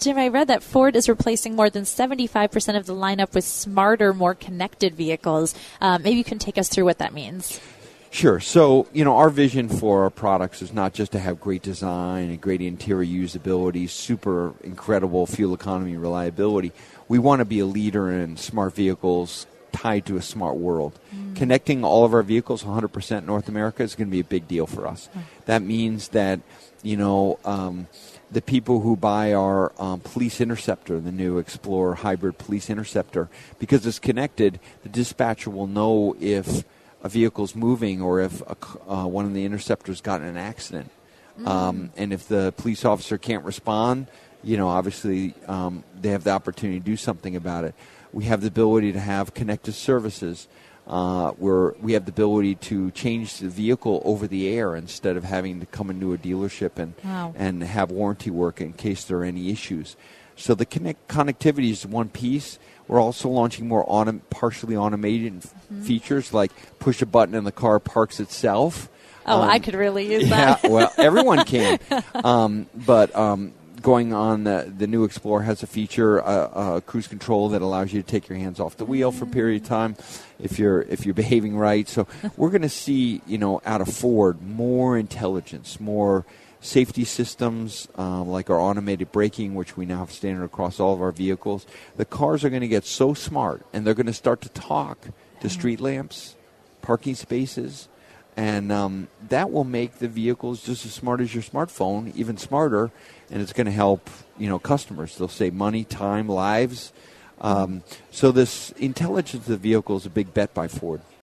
Jim, I read that Ford is replacing more than 75% of the lineup with smarter, more connected vehicles. Uh, maybe you can take us through what that means. Sure. So, you know, our vision for our products is not just to have great design and great interior usability, super incredible fuel economy reliability. We want to be a leader in smart vehicles tied to a smart world. Mm. Connecting all of our vehicles 100% North America is going to be a big deal for us. Mm. That means that, you know, um, the people who buy our um, police interceptor, the new Explorer hybrid police interceptor, because it's connected, the dispatcher will know if a vehicle's moving or if a, uh, one of the interceptors got in an accident. Mm. Um, and if the police officer can't respond, you know, obviously um, they have the opportunity to do something about it. We have the ability to have connected services uh, where we have the ability to change the vehicle over the air instead of having to come into a dealership and wow. and have warranty work in case there are any issues. So the connect- connectivity is one piece. We're also launching more autom- partially automated mm-hmm. features like push a button and the car parks itself. Oh, um, I could really use yeah, that. well, everyone can. Um, but um, going on the, the new Explorer has a feature, uh, uh, cruise control that allows you to take your hands off the wheel for a period of time if you're if you're behaving right. So we're going to see, you know, out of Ford more intelligence, more safety systems um, like our automated braking, which we now have standard across all of our vehicles. The cars are going to get so smart, and they're going to start to talk to street lamps, parking spaces and um, that will make the vehicles just as smart as your smartphone, even smarter, and it's going to help you know customers. They'll save money, time, lives. Um, so this intelligence of the vehicle is a big bet by Ford.